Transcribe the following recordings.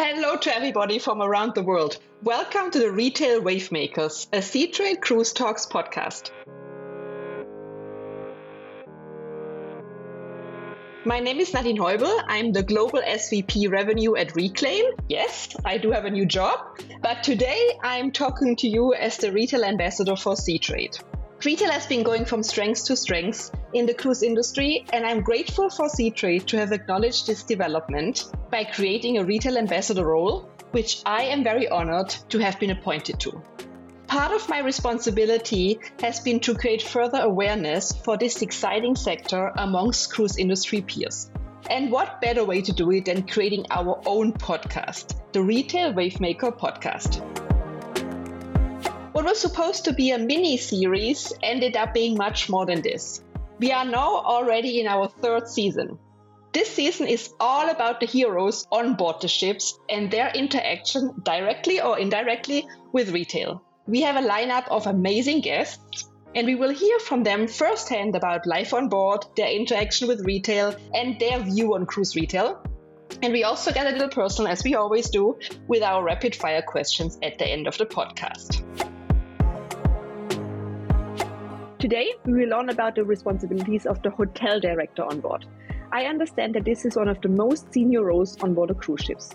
Hello to everybody from around the world. Welcome to the Retail Wavemakers, a Sea Seatrade Cruise Talks podcast. My name is Nadine Heubel. I'm the Global SVP Revenue at Reclaim. Yes, I do have a new job, but today I'm talking to you as the Retail Ambassador for Seatrade. Retail has been going from strength to strength in the cruise industry, and I'm grateful for Seatrade to have acknowledged this development by creating a retail ambassador role, which I am very honored to have been appointed to. Part of my responsibility has been to create further awareness for this exciting sector amongst cruise industry peers. And what better way to do it than creating our own podcast, the Retail Wavemaker Podcast? What was supposed to be a mini series ended up being much more than this. We are now already in our third season. This season is all about the heroes on board the ships and their interaction directly or indirectly with retail. We have a lineup of amazing guests and we will hear from them firsthand about life on board, their interaction with retail, and their view on cruise retail. And we also get a little personal, as we always do, with our rapid fire questions at the end of the podcast. Today, we will learn about the responsibilities of the hotel director on board. I understand that this is one of the most senior roles on board of cruise ships.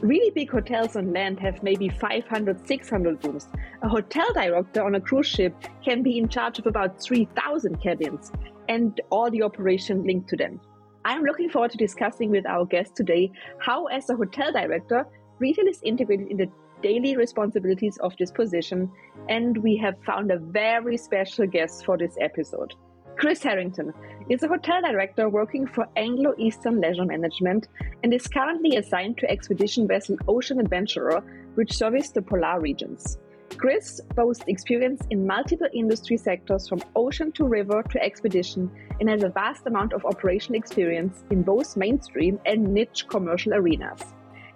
Really big hotels on land have maybe 500, 600 rooms. A hotel director on a cruise ship can be in charge of about 3,000 cabins and all the operation linked to them. I'm looking forward to discussing with our guest today how, as a hotel director, retail is integrated in the daily responsibilities of this position, and we have found a very special guest for this episode. Chris Harrington is a hotel director working for Anglo Eastern Leisure Management and is currently assigned to expedition vessel Ocean Adventurer, which services the polar regions. Chris boasts experience in multiple industry sectors from ocean to river to expedition and has a vast amount of operational experience in both mainstream and niche commercial arenas.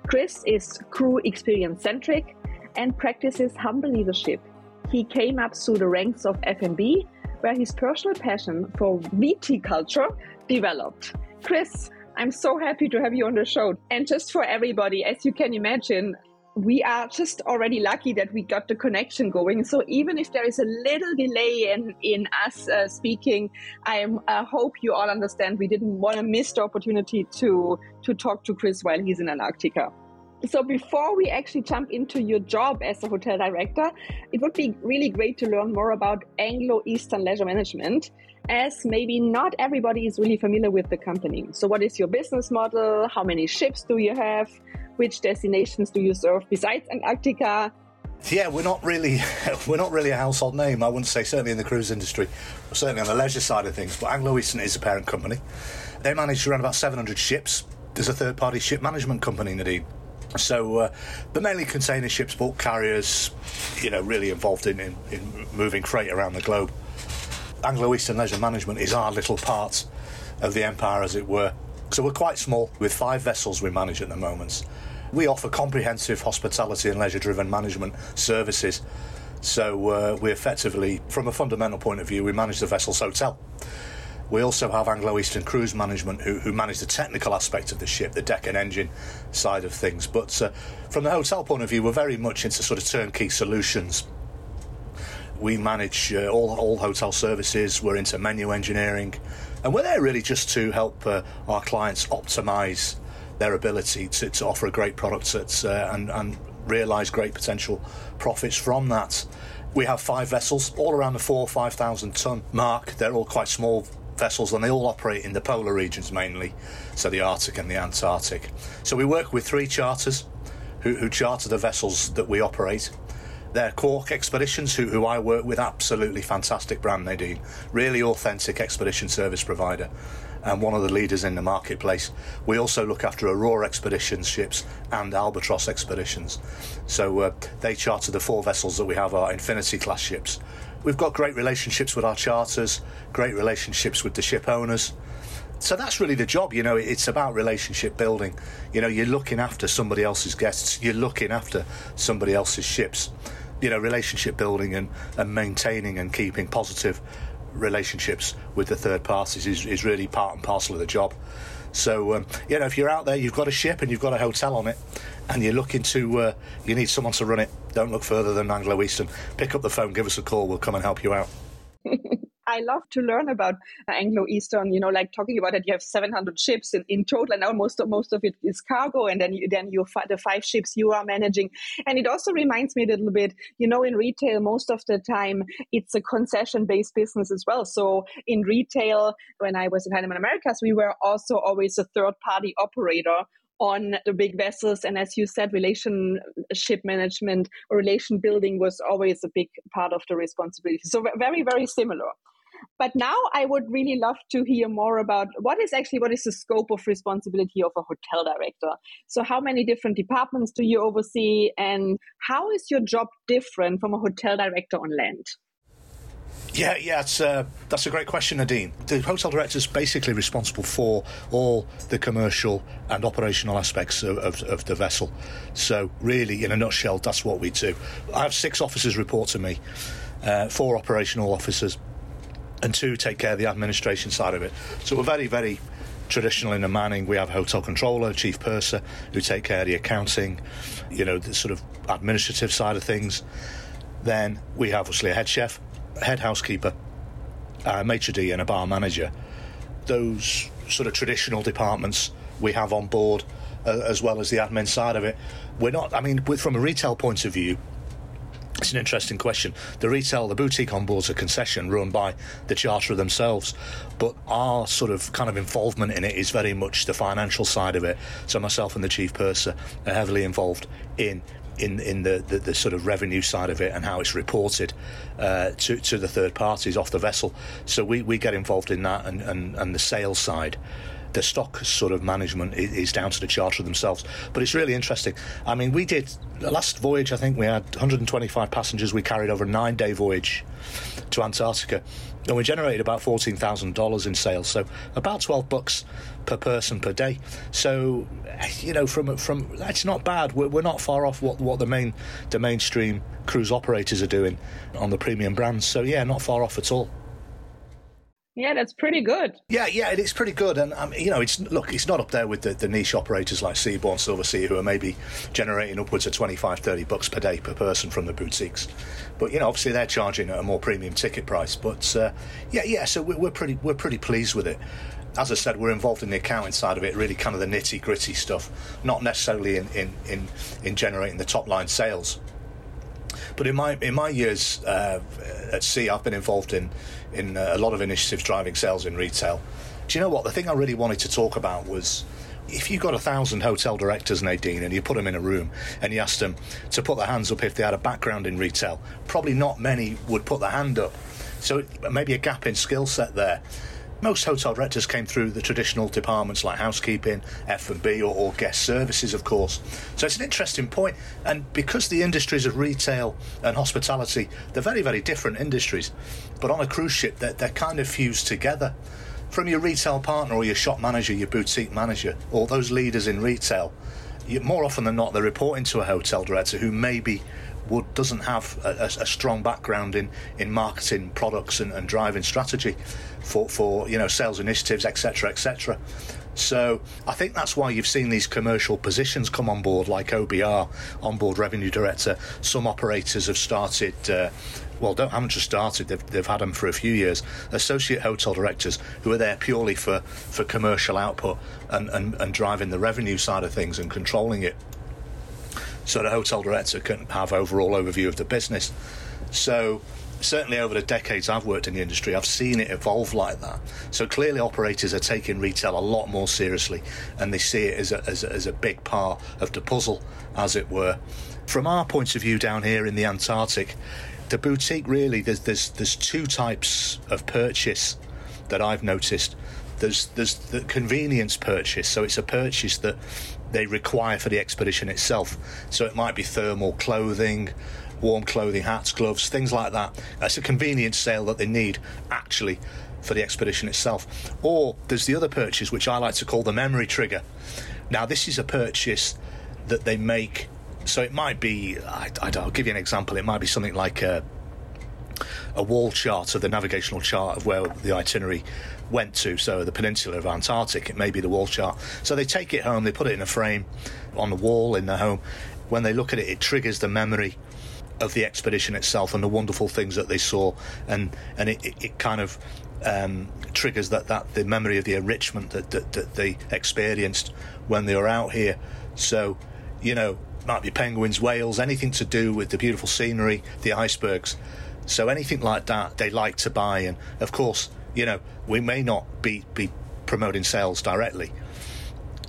Chris is crew experience centric and practices humble leadership. He came up through the ranks of F&B, where his personal passion for viticulture developed. Chris, I'm so happy to have you on the show. And just for everybody, as you can imagine, we are just already lucky that we got the connection going. So even if there is a little delay in in us uh, speaking, I uh, hope you all understand we didn't want to miss the opportunity to to talk to Chris while he's in Antarctica. So before we actually jump into your job as a hotel director, it would be really great to learn more about Anglo Eastern Leisure Management as maybe not everybody is really familiar with the company. So what is your business model? How many ships do you have? Which destinations do you serve besides Antarctica? Yeah, we're not really we're not really a household name. I wouldn't say certainly in the cruise industry, certainly on the leisure side of things. But Anglo Eastern is a parent company. They manage around about 700 ships. There's a third party ship management company, Nadine. So, uh, but mainly container ships, bulk carriers, you know, really involved in, in, in moving freight around the globe. Anglo Eastern Leisure Management is our little part of the empire, as it were. So we're quite small, with five vessels we manage at the moment. We offer comprehensive hospitality and leisure driven management services. So uh, we effectively, from a fundamental point of view, we manage the vessel's hotel. We also have Anglo Eastern Cruise Management who, who manage the technical aspect of the ship, the deck and engine side of things. But uh, from the hotel point of view, we're very much into sort of turnkey solutions. We manage uh, all, all hotel services, we're into menu engineering, and we're there really just to help uh, our clients optimize their ability to, to offer a great product at, uh, and, and realise great potential profits from that. We have five vessels, all around the four, 5,000 tonne mark. They're all quite small vessels and they all operate in the polar regions mainly, so the Arctic and the Antarctic. So we work with three charters who, who charter the vessels that we operate. They're Quark Expeditions, who, who I work with, absolutely fantastic brand, Nadine. Really authentic expedition service provider and one of the leaders in the marketplace. We also look after Aurora Expeditions ships and Albatross Expeditions. So uh, they charter the four vessels that we have, our Infinity class ships. We've got great relationships with our charters, great relationships with the ship owners. So that's really the job, you know, it's about relationship building. You know, you're looking after somebody else's guests, you're looking after somebody else's ships. You know, relationship building and, and maintaining and keeping positive relationships with the third parties is, is really part and parcel of the job. So, um, you know, if you're out there, you've got a ship and you've got a hotel on it, and you're looking to, uh, you need someone to run it, don't look further than Anglo Eastern. Pick up the phone, give us a call, we'll come and help you out. I love to learn about Anglo Eastern. You know, like talking about that you have 700 ships in, in total, and now most of most of it is cargo, and then you, then you the five ships you are managing. And it also reminds me a little bit. You know, in retail, most of the time it's a concession based business as well. So in retail, when I was in Heinemann Americas, we were also always a third party operator on the big vessels. And as you said, relationship management or relation building was always a big part of the responsibility. So very, very similar. But now I would really love to hear more about what is actually what is the scope of responsibility of a hotel director. So how many different departments do you oversee and how is your job different from a hotel director on land? Yeah, yeah, uh, that's a great question, Nadine. The hotel director is basically responsible for all the commercial and operational aspects of, of, of, the vessel. So, really, in a nutshell, that's what we do. I have six officers report to me, uh, four operational officers, and two take care of the administration side of it. So we're very, very traditional in the manning. We have hotel controller, chief purser, who take care of the accounting, you know, the sort of administrative side of things. Then we have obviously a head chef, a head housekeeper, a maitre d', and a bar manager. Those sort of traditional departments we have on board, uh, as well as the admin side of it. We're not. I mean, from a retail point of view, it's an interesting question. The retail, the boutique on board's a concession run by the charter themselves, but our sort of kind of involvement in it is very much the financial side of it. So myself and the chief purser are heavily involved in in in the, the, the, sort of revenue side of it and how it's reported uh, to to the third parties off the vessel. So we, we get involved in that and, and, and the sales side the stock sort of management is down to the charter themselves. But it's really interesting. I mean, we did the last voyage. I think we had 125 passengers. We carried over a nine-day voyage to Antarctica, and we generated about fourteen thousand dollars in sales. So about twelve bucks per person per day. So you know, from from that's not bad. We're, we're not far off what what the main the mainstream cruise operators are doing on the premium brands. So yeah, not far off at all. Yeah, that's pretty good. Yeah, yeah, it is pretty good, and um, you know, it's look, it's not up there with the, the niche operators like Seabourn, Silversea, who are maybe generating upwards of 25, 30 bucks per day per person from the boutiques. But you know, obviously they're charging at a more premium ticket price. But uh, yeah, yeah, so we're, we're pretty we're pretty pleased with it. As I said, we're involved in the accounting side of it, really kind of the nitty gritty stuff, not necessarily in, in, in, in generating the top line sales. But in my in my years uh, at sea, I've been involved in in uh, a lot of initiatives driving sales in retail. Do you know what? The thing I really wanted to talk about was if you've got a thousand hotel directors, Nadine, and you put them in a room and you asked them to put their hands up if they had a background in retail, probably not many would put their hand up. So maybe a gap in skill set there most hotel directors came through the traditional departments like housekeeping, F&B or, or, guest services, of course. So it's an interesting point. And because the industries of retail and hospitality, they're very, very different industries. But on a cruise ship, they're, they're kind of fused together. From your retail partner or your shop manager, your boutique manager, or those leaders in retail, more often than not, they're reporting to a hotel director who maybe would doesn't have a, a, strong background in, in marketing products and, and driving strategy for, for you know sales initiatives, etc., etc. So I think that's why you've seen these commercial positions come on board, like OBR, onboard revenue director. Some operators have started. Uh, well, don't haven't just started. They've, they've had them for a few years. Associate hotel directors who are there purely for, for commercial output and, and, and driving the revenue side of things and controlling it. So the hotel director can have overall overview of the business. So certainly over the decades I've worked in the industry, I've seen it evolve like that. So clearly, operators are taking retail a lot more seriously, and they see it as a, as a, as a big part of the puzzle, as it were. From our point of view down here in the Antarctic, the boutique really there's there's there's two types of purchase that I've noticed. There's there's the convenience purchase, so it's a purchase that they require for the expedition itself. So it might be thermal clothing, warm clothing, hats, gloves, things like that. That's a convenience sale that they need actually for the expedition itself. Or there's the other purchase, which I like to call the memory trigger. Now, this is a purchase that they make. So it might be, I, I will give you an example. It might be something like a, a wall chart of the navigational chart of where the itinerary went to. So the peninsula of Antarctic, it may be the wall chart. So they take it home, they put it in a frame on the wall in their home. When they look at it, it triggers the memory of the expedition itself and the wonderful things that they saw, and and it, it, it kind of um, triggers that, that the memory of the enrichment that, that, that they experienced when they were out here. So, you know, might be penguins, whales, anything to do with the beautiful scenery, the icebergs. So anything like that, they like to buy. And of course, you know, we may not be, be promoting sales directly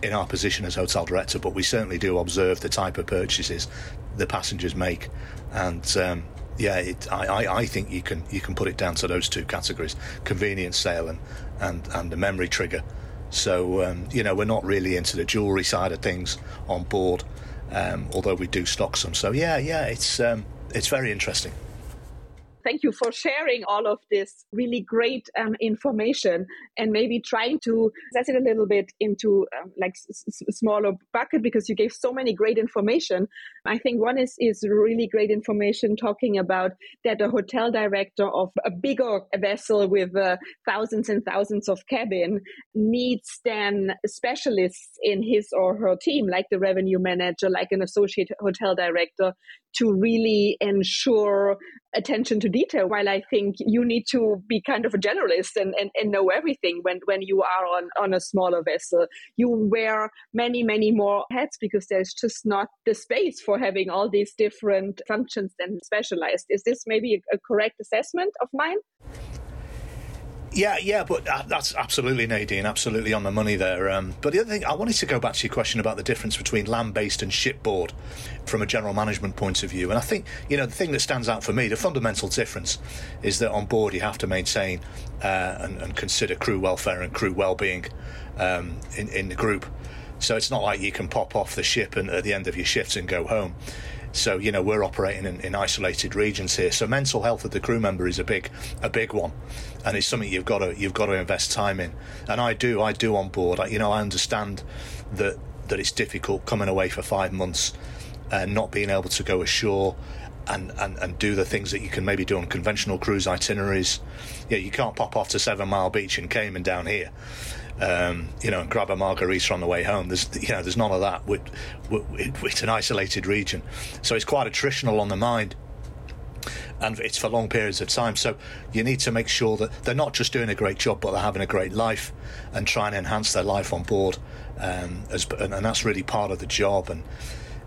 in our position as hotel director, but we certainly do observe the type of purchases the passengers make. And um, yeah, it, I, I, think you can you can put it down to those two categories: convenience sale and and, and the memory trigger. So um, you know, we're not really into the jewellery side of things on board, um, although we do stock some. So yeah, yeah, it's um, it's very interesting thank you for sharing all of this really great um, information and maybe trying to set it a little bit into um, like s- s- smaller bucket because you gave so many great information. I think one is is really great information talking about that a hotel director of a bigger vessel with uh, thousands and thousands of cabin needs then specialists in his or her team, like the revenue manager, like an associate hotel director, to really ensure attention to detail while i think you need to be kind of a generalist and, and, and know everything when, when you are on, on a smaller vessel. You wear many many more hats because there's just not the space for having all these different functions and specialized. Is this maybe a, a correct assessment of mine yeah, yeah, but uh, that's absolutely Nadine, absolutely on the money there. Um, but the other thing, I wanted to go back to your question about the difference between land-based and shipboard from a general management point of view. And I think, you know, the thing that stands out for me, the fundamental difference is that on board you have to maintain uh, and, and, consider crew welfare and crew well-being um, in, in the group. So it's not like you can pop off the ship and at the end of your shifts and go home. So you know we're operating in, in, isolated regions here. So mental health of the crew member is a big a big one, and it's something you've got to you've got to invest time in. And I do I do on board. I, you know I understand that that it's difficult coming away for five months and not being able to go ashore. And, and, and do the things that you can maybe do on conventional cruise itineraries. Yeah, you can't pop off to Seven Mile Beach in Cayman down here um, you know, and grab a margarita on the way home. There's, you know, there's none of that. We're, we're, it's an isolated region, so it's quite attritional on the mind. And it's for long periods of time. So you need to make sure that they're not just doing a great job, but they're having a great life and trying to enhance their life on board. Um, as, and, and that's really part of the job. And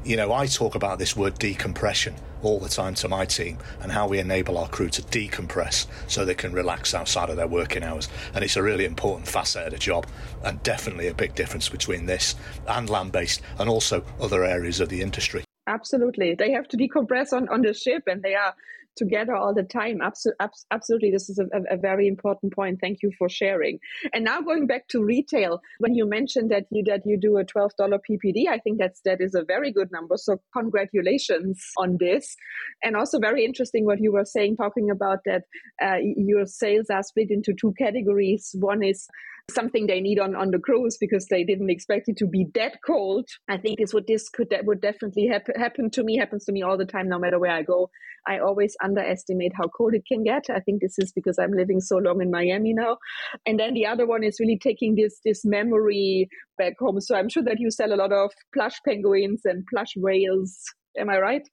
you know, I talk about this word decompression all the time to my team and how we enable our crew to decompress so they can relax outside of their working hours. And it's a really important facet of the job and definitely a big difference between this and land based and also other areas of the industry. Absolutely. They have to decompress on, on the ship and they are together all the time. Absolutely, this is a, a, very important point. Thank you for sharing. And now going back to retail, when you mentioned that you that you do a twelve dollar PPD, I think that's that is a very good number. So congratulations on this. And also very interesting what you were saying, talking about that uh, your sales are split into two categories. One is something they need on, on the cruise because they didn't expect it to be that cold. I think this would this could that would definitely happen happen to me, happens to me all the time, no matter where I go. I always underestimate how cold it can get. I think this is because I'm living so long in Miami now. And then the other one is really taking this this memory back home. So I'm sure that you sell a lot of plush penguins and plush whales. Am I right?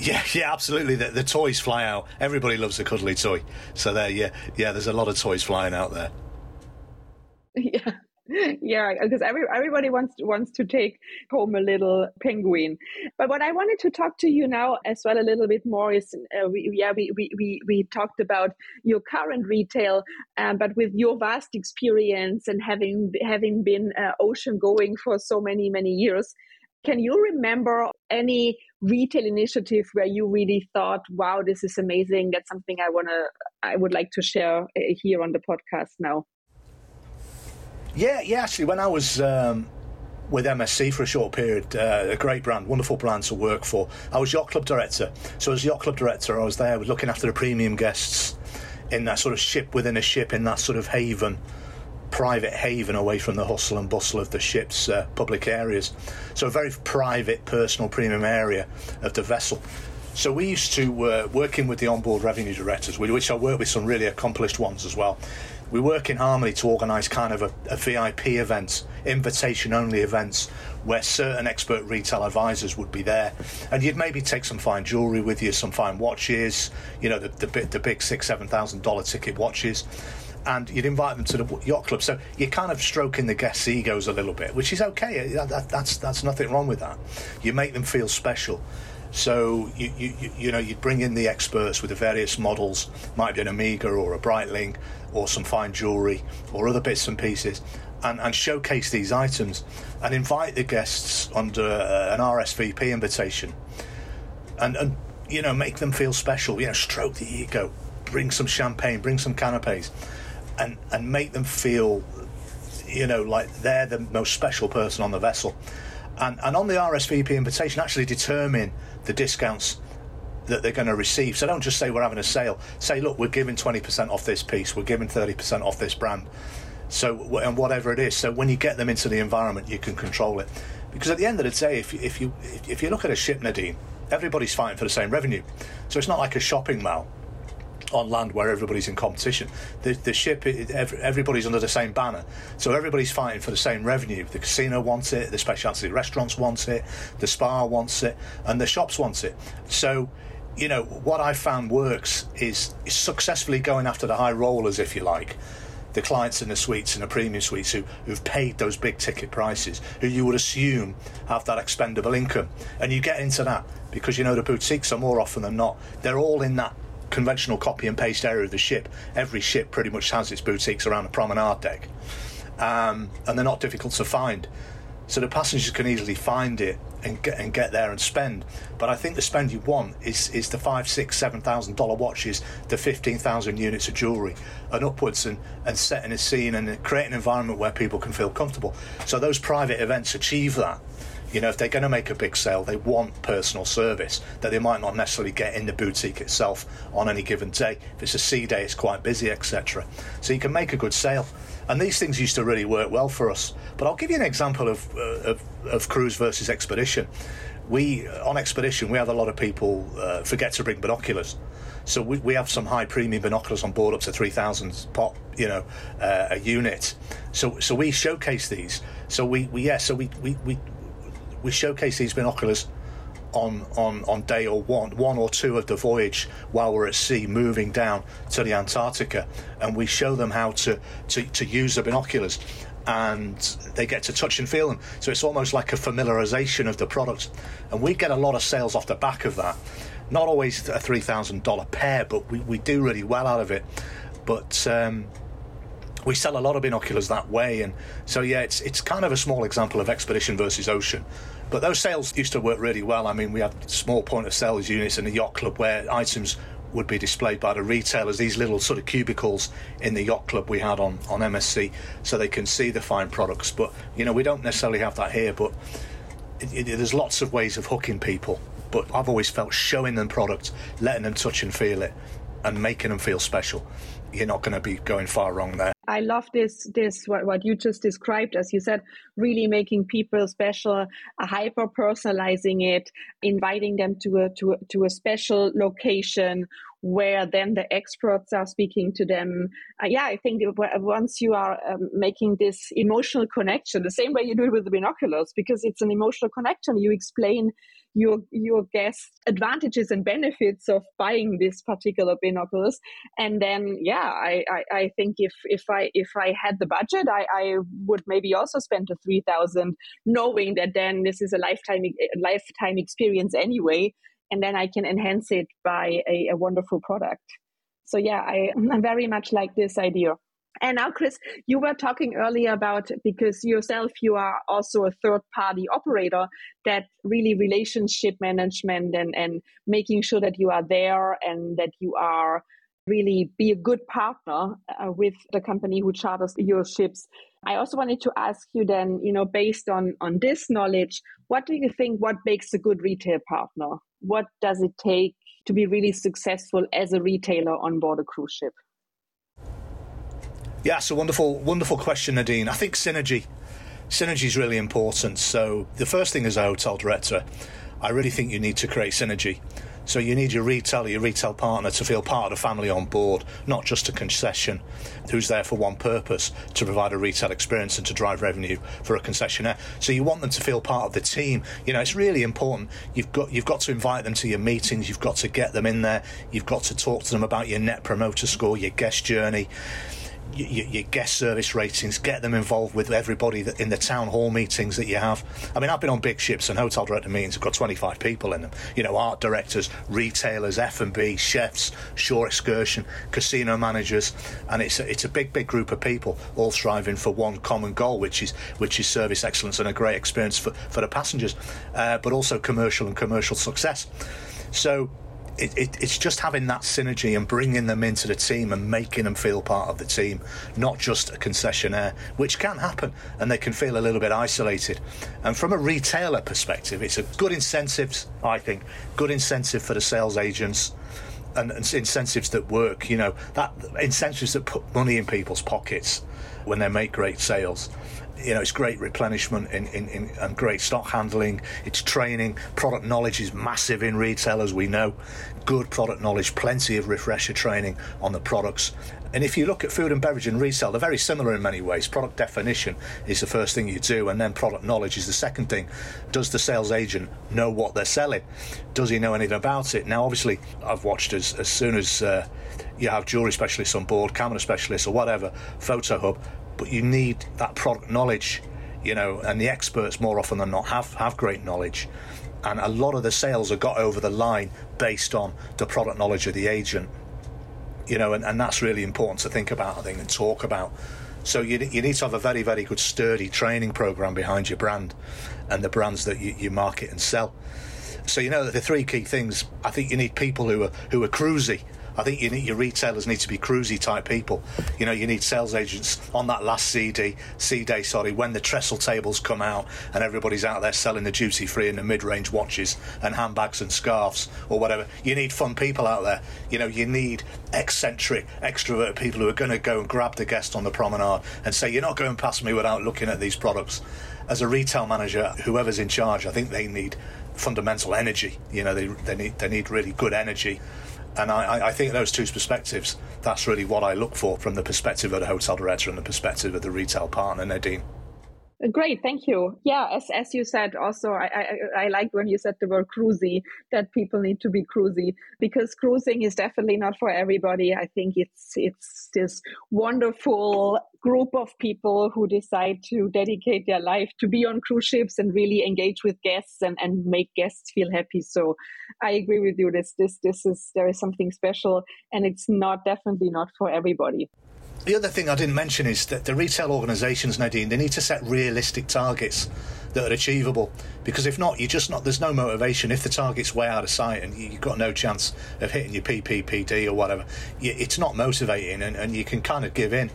Yeah, yeah, absolutely. The, the toys fly out. Everybody loves a cuddly toy. So there, yeah, yeah. There's a lot of toys flying out there. Yeah. Yeah, because every, everybody wants wants to take home a little penguin. But what I wanted to talk to you now as well a little bit more is, uh, we, yeah, we, we, we, we talked about your current retail, um, but with your vast experience and having having been uh, ocean going for so many many years, can you remember any retail initiative where you really thought, "Wow, this is amazing. That's something I wanna, I would like to share uh, here on the podcast now." Yeah, yeah. Actually, when I was um, with MSC for a short period, uh, a great brand, wonderful brand to work for. I was yacht club director. So as yacht club director, I was there, looking after the premium guests in that sort of ship within a ship, in that sort of haven, private haven away from the hustle and bustle of the ship's uh, public areas. So a very private, personal, premium area of the vessel. So we used to uh, working with the onboard revenue directors, which I worked with some really accomplished ones as well. We work in harmony to organise kind of a, a VIP event, invitation only events, where certain expert retail advisors would be there, and you'd maybe take some fine jewellery with you, some fine watches, you know, the the, the big six seven thousand dollar ticket watches and you'd invite them to the yacht club. So you're kind of stroking the guests' egos a little bit, which is okay. That, that's that's nothing wrong with that. You make them feel special. So you, you you know you'd bring in the experts with the various models, might be an Omega or a Breitling, or some fine jewellery or other bits and pieces, and, and showcase these items, and invite the guests under uh, an RSVP invitation, and and you know make them feel special. You know, stroke the ego, bring some champagne, bring some canapes and and make them feel, you know, like they're the most special person on the vessel. And and on the RSVP invitation, actually determine the discounts that they're going to receive. So don't just say we're having a sale. Say, look, we're giving 20% off this piece, we're giving 30% off this brand. So and whatever it is. So when you get them into the environment, you can control it. Because at the end of the day, if if you if you look at a ship, Nadine, everybody's fighting for the same revenue. So it's not like a shopping mall on land where everybody's in competition. The, the ship, everybody's under the same banner, so everybody's fighting for the same revenue. The casino wants it, the specialty restaurants want it, the spa wants it, and the shops want it. So, you know, what I found works is, is successfully going after the high rollers, if you like. The clients in the suites and the premium suites who, who've paid those big ticket prices, who you would assume have that expendable income. And you get into that because you know the boutiques are more often than not, they're all in that conventional copy and paste area of the ship. Every ship pretty much has its boutiques around the promenade deck, um, and they're not difficult to find. So the passengers can easily find it and get and get there and spend. But I think the spend you want is is the five, six, seven thousand dollar watches, the fifteen thousand units of jewellery, and upwards, and and setting a scene and create an environment where people can feel comfortable. So those private events achieve that. You know, if they're going to make a big sale, they want personal service that they might not necessarily get in the boutique itself on any given day. If it's a sea day, it's quite busy, etc. So you can make a good sale. And these things used to really work well for us. But I'll give you an example of, uh, of, of cruise versus expedition. We on expedition, we have a lot of people uh, forget to bring binoculars. So we, we have some high premium binoculars on board up to 3,000 pop, you know, uh, a unit. So so we showcase these. So we, we yeah, so we, we, we, we showcase these binoculars on, on, on day or one, one or two of the voyage while we're at sea moving down to the Antarctica. And we show them how to, to, to use the binoculars and they get to touch and feel them. So it's almost like a familiarization of the product. And we get a lot of sales off the back of that. Not always a $3,000 pair, but we, we do really well out of it. But um, we sell a lot of binoculars that way, and so yeah, it's it's kind of a small example of expedition versus ocean. But those sales used to work really well. I mean, we had small point of sales units in the yacht club where items would be displayed by the retailers, these little sort of cubicles in the yacht club we had on, on MSC, so they can see the fine products. But, you know, we don't necessarily have that here, but it, it, there's lots of ways of hooking people. But I've always felt showing them product, letting them touch and feel it, and making them feel special you're not going to be going far wrong there. I love this this what, what you just described as you said really making people special uh, hyper personalizing it inviting them to a to a, to a special location where then the experts are speaking to them uh, yeah I think once you are um, making this emotional connection the same way you do it with the binoculars because it's an emotional connection you explain your your guest advantages and benefits of buying this particular binoculars. And then yeah I, I, I think if if i if i had the budget i i would maybe also spend the 3000 knowing that then this is a lifetime lifetime experience anyway and then i can enhance it by a, a wonderful product. So yeah i i very much like this idea and now, Chris, you were talking earlier about because yourself, you are also a third party operator, that really relationship management and, and making sure that you are there and that you are really be a good partner uh, with the company who charters your ships. I also wanted to ask you then, you know, based on on this knowledge, what do you think what makes a good retail partner? What does it take to be really successful as a retailer on board a cruise ship? Yeah, it's a wonderful, wonderful question, Nadine. I think synergy, synergy is really important. So the first thing as a hotel director, I really think you need to create synergy. So you need your retailer, your retail partner to feel part of the family on board, not just a concession who's there for one purpose to provide a retail experience and to drive revenue for a concessionaire. So you want them to feel part of the team. You know, it's really important. You've got you've got to invite them to your meetings. You've got to get them in there. You've got to talk to them about your net promoter score, your guest journey your, your, guest service ratings, get them involved with everybody that in the town hall meetings that you have. I mean, I've been on big ships and hotel director meetings have got 25 people in them. You know, art directors, retailers, F&B, chefs, shore excursion, casino managers, and it's a, it's a big, big group of people all striving for one common goal, which is which is service excellence and a great experience for, for the passengers, uh, but also commercial and commercial success. So it, it, it's just having that synergy and bringing them into the team and making them feel part of the team, not just a concessionaire, which can happen and they can feel a little bit isolated. And from a retailer perspective, it's a good incentive, I think, good incentive for the sales agents. And, and incentives that work, you know, that incentives that put money in people's pockets when they make great sales you know, it's great replenishment in, in, in, and great stock handling. It's training. Product knowledge is massive in retail, as we know. Good product knowledge, plenty of refresher training on the products. And if you look at food and beverage and resale, they're very similar in many ways. Product definition is the first thing you do, and then product knowledge is the second thing. Does the sales agent know what they're selling? Does he know anything about it? Now, obviously, I've watched as, as soon as uh, you have jewellery specialists on board, camera specialists, or whatever, Photo Hub, but you need that product knowledge, you know, and the experts more often than not have, have great knowledge. And a lot of the sales are got over the line based on the product knowledge of the agent, you know, and, and that's really important to think about, I think, and talk about. So you, you need to have a very, very good, sturdy training program behind your brand and the brands that you, you market and sell. So you know the three key things. I think you need people who are who are cruisy, I think you need, your retailers need to be cruisy type people. You know, you need sales agents on that last CD, C day, sorry, when the trestle tables come out and everybody's out there selling the duty free and the mid range watches and handbags and scarves or whatever. You need fun people out there. You know, you need eccentric, extrovert people who are going to go and grab the guest on the promenade and say, You're not going past me without looking at these products. As a retail manager, whoever's in charge, I think they need fundamental energy. You know, they, they need they need really good energy and I, I, think those two perspectives, that's really what I look for from the perspective of the hotel director and the perspective of the retail partner, Nadine. Great, thank you. Yeah, as as you said, also I, I I liked when you said the word cruisy that people need to be cruisy because cruising is definitely not for everybody. I think it's it's this wonderful group of people who decide to dedicate their life to be on cruise ships and really engage with guests and, and make guests feel happy. So I agree with you. This this this is there is something special and it's not definitely not for everybody. The other thing I didn't mention is that the retail organisations, Nadine, they need to set realistic targets that are achievable. Because if not, you're just not. There's no motivation. If the target's way out of sight and you've got no chance of hitting your PPPD or whatever, it's not motivating, and, and you can kind of give in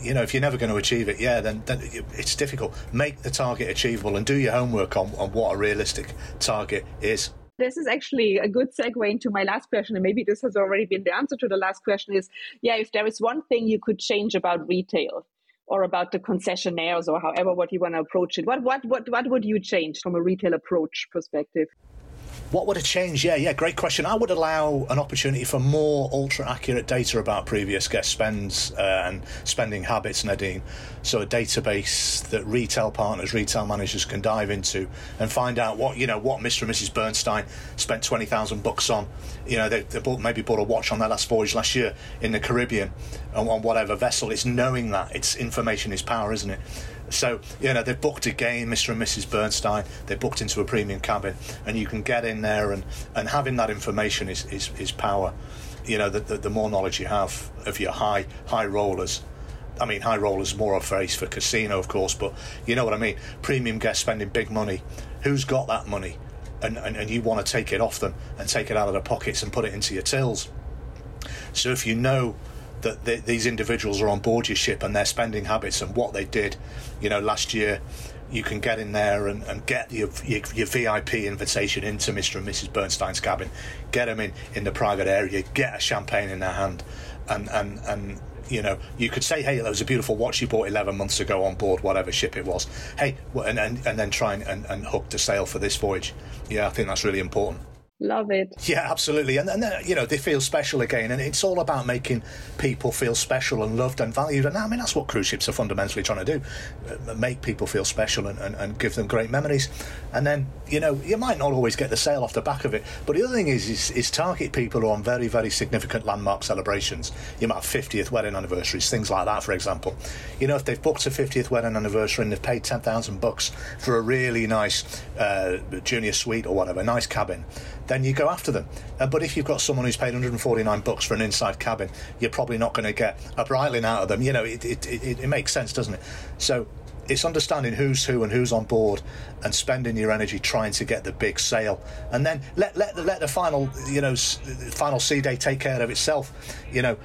you know, if you're never going to achieve it, yeah, then, then it's difficult. Make the target achievable and do your homework on, on what a realistic target is this is actually a good segue into my last question and maybe this has already been the answer to the last question is yeah if there is one thing you could change about retail or about the concessionaires or however what you want to approach it what what what, what would you change from a retail approach perspective what would have changed? Yeah, yeah, great question. I would allow an opportunity for more ultra accurate data about previous guest spends uh, and spending habits, Nadine. So a database that retail partners, retail managers can dive into and find out what you know what Mr. and Mrs. Bernstein spent twenty thousand bucks on. You know, they, they bought, maybe bought a watch on their last voyage last year in the Caribbean on, on whatever vessel. It's knowing that. It's information is power, isn't it? So, you know, they've booked again, Mr. and Mrs. Bernstein, they booked into a premium cabin, and you can get in there, and, and having that information is, is, is power. You know, the, the, the more knowledge you have of your high high rollers, I mean, high rollers more a face for casino, of course, but you know what I mean. Premium guests spending big money. Who's got that money? And, and, and you want to take it off them and take it out of their pockets and put it into your tills. So if you know that the, these individuals are on board your ship and their spending habits and what they did, you know, last year, you can get in there and, and get your, your, your, VIP invitation into Mr. and Mrs. Bernstein's cabin, get them in, in the private area, get a champagne in their hand, and, and, and you know, you could say, hey, that was a beautiful watch you bought 11 months ago on board whatever ship it was. Hey, and, and, and then try and, and, and hook the sale for this voyage. Yeah, I think that's really important. Love it. Yeah, absolutely. And, and then, you know, they feel special again. And it's all about making people feel special and loved and valued. And I mean, that's what cruise ships are fundamentally trying to do uh, make people feel special and, and, and, give them great memories. And then, you know, you might not always get the sale off the back of it. But the other thing is, is, is target people on very, very significant landmark celebrations. You might have 50th wedding anniversaries, things like that, for example. You know, if they've booked a 50th wedding anniversary and they've paid 10,000 bucks for a really nice uh, junior suite or whatever, nice cabin then you go after them. Uh, but if you've got someone who's paid 149 bucks for an inside cabin, you're probably not going to get a Breitling out of them. You know, it, it, it, it makes sense, doesn't it? So it's understanding who's who and who's on board and spending your energy trying to get the big sale and then let let the, let the final you know final sea day take care of itself you know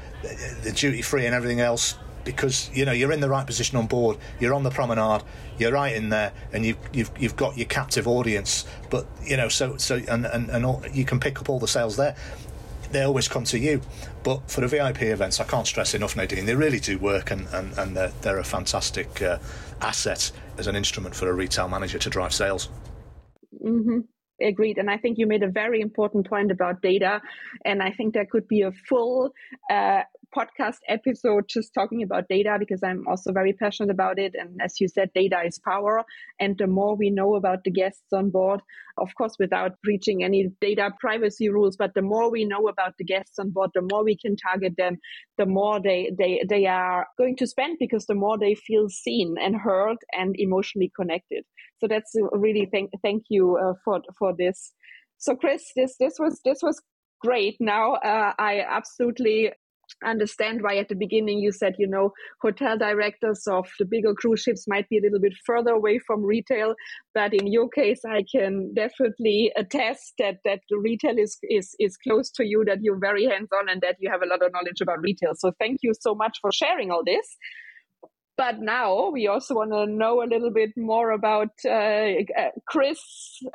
the duty free and everything else because you know you're in the right position on board. You're on the promenade. You're right in there, and you've you've you've got your captive audience. But you know, so so and and, and all, you can pick up all the sales there. They always come to you. But for the VIP events, I can't stress enough, Nadine. They really do work, and and, and they're, they're a fantastic uh, asset as an instrument for a retail manager to drive sales. Mm-hmm agreed and i think you made a very important point about data and i think there could be a full uh, podcast episode just talking about data because I'm also very passionate about it. And as you said, data is power. And the more we know about the guests on board, of course, without breaching any data privacy rules, but the more we know about the guests on board, the more we can target them, the more they, they, they are going to spend because the more they feel seen and heard and emotionally connected. So that's really thank, thank you uh, for, for this. So Chris, this, this was, this was great. Now uh, I absolutely understand why at the beginning you said you know hotel directors of the bigger cruise ships might be a little bit further away from retail but in your case i can definitely attest that that the retail is is is close to you that you're very hands on and that you have a lot of knowledge about retail. So thank you so much for sharing all this. But now we also want to know a little bit more about uh, chris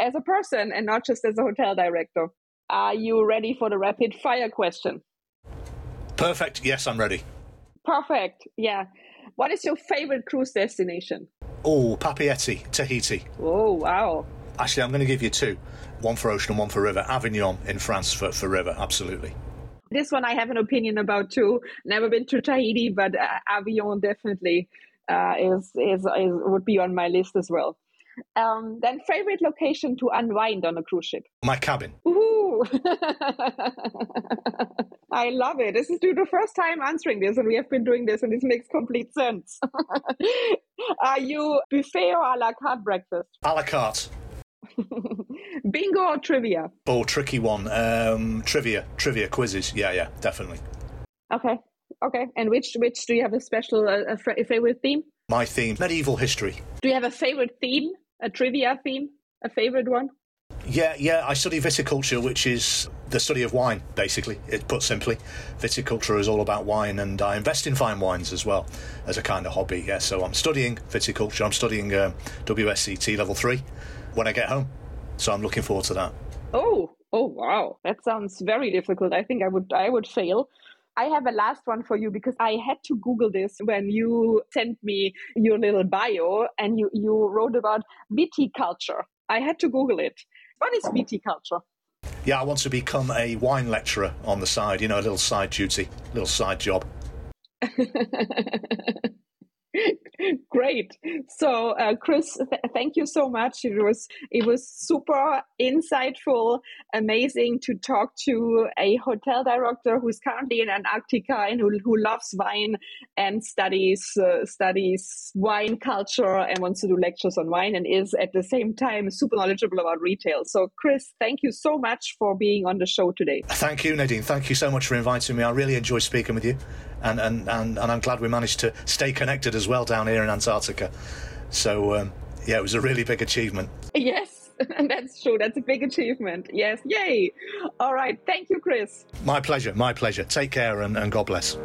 as a person and not just as a hotel director. Are you ready for the rapid fire question Perfect. Yes, I'm ready. Perfect. Yeah. What is your favorite cruise destination? Oh, Papeete, Tahiti. Oh, wow. Actually, I'm going to give you two one for ocean and one for river. Avignon in France for, for river, absolutely. This one I have an opinion about too. Never been to Tahiti, but uh, Avignon definitely uh, is, is, is would be on my list as well. Um, then, favorite location to unwind on a cruise ship? My cabin. Ooh. I love it. This is the first time answering this, and we have been doing this, and this makes complete sense. Are you buffet or a la carte breakfast? A la carte. Bingo or trivia? Oh, tricky one. Um, trivia, trivia quizzes. Yeah, yeah, definitely. Okay, okay. And which which do you have a special uh, a favorite theme? My theme, medieval history. Do you have a favorite theme? A trivia theme? A favorite one? Yeah, yeah. I study viticulture, which is the study of wine, basically. It put simply, viticulture is all about wine, and I invest in fine wines as well as a kind of hobby. Yeah, so I'm studying viticulture. I'm studying uh, WSET level three when I get home. So I'm looking forward to that. Oh, oh wow, that sounds very difficult. I think I would, I would fail. I have a last one for you because I had to Google this when you sent me your little bio and you, you wrote about viticulture. I had to Google it. What is viticulture? Yeah, I want to become a wine lecturer on the side, you know, a little side duty, little side job. Great. So, uh, Chris, th- thank you so much. It was it was super insightful, amazing to talk to a hotel director who's currently in Antarctica and who, who loves wine and studies uh, studies wine culture and wants to do lectures on wine and is at the same time super knowledgeable about retail. So, Chris, thank you so much for being on the show today. Thank you, Nadine. Thank you so much for inviting me. I really enjoy speaking with you and, and, and, and I'm glad we managed to stay connected as well down here in Antarctica. So, um, yeah, it was a really big achievement. Yes, And that's true. That's a big achievement. Yes, yay. All right. Thank you, Chris. My pleasure. My pleasure. Take care and, and God bless.